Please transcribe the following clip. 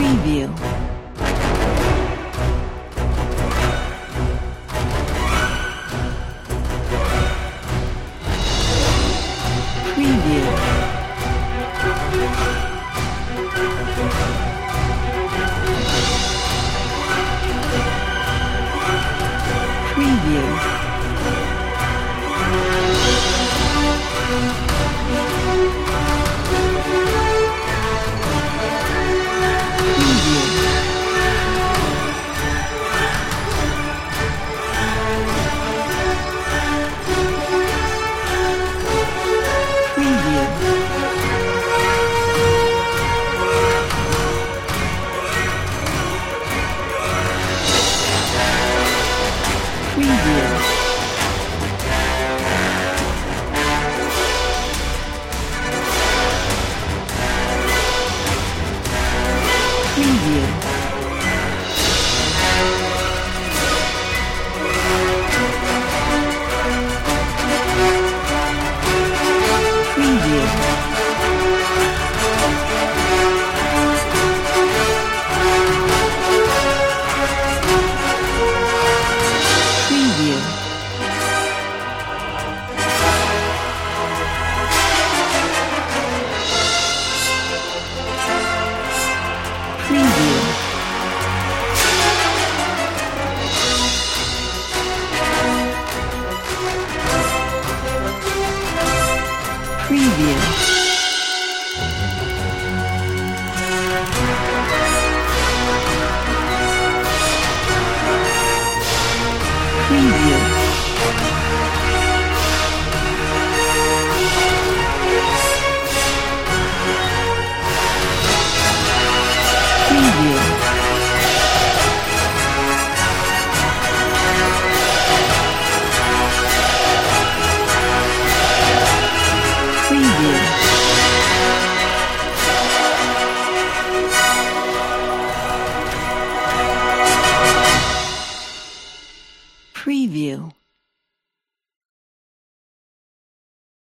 preview. Preview. Preview. Preview. preview.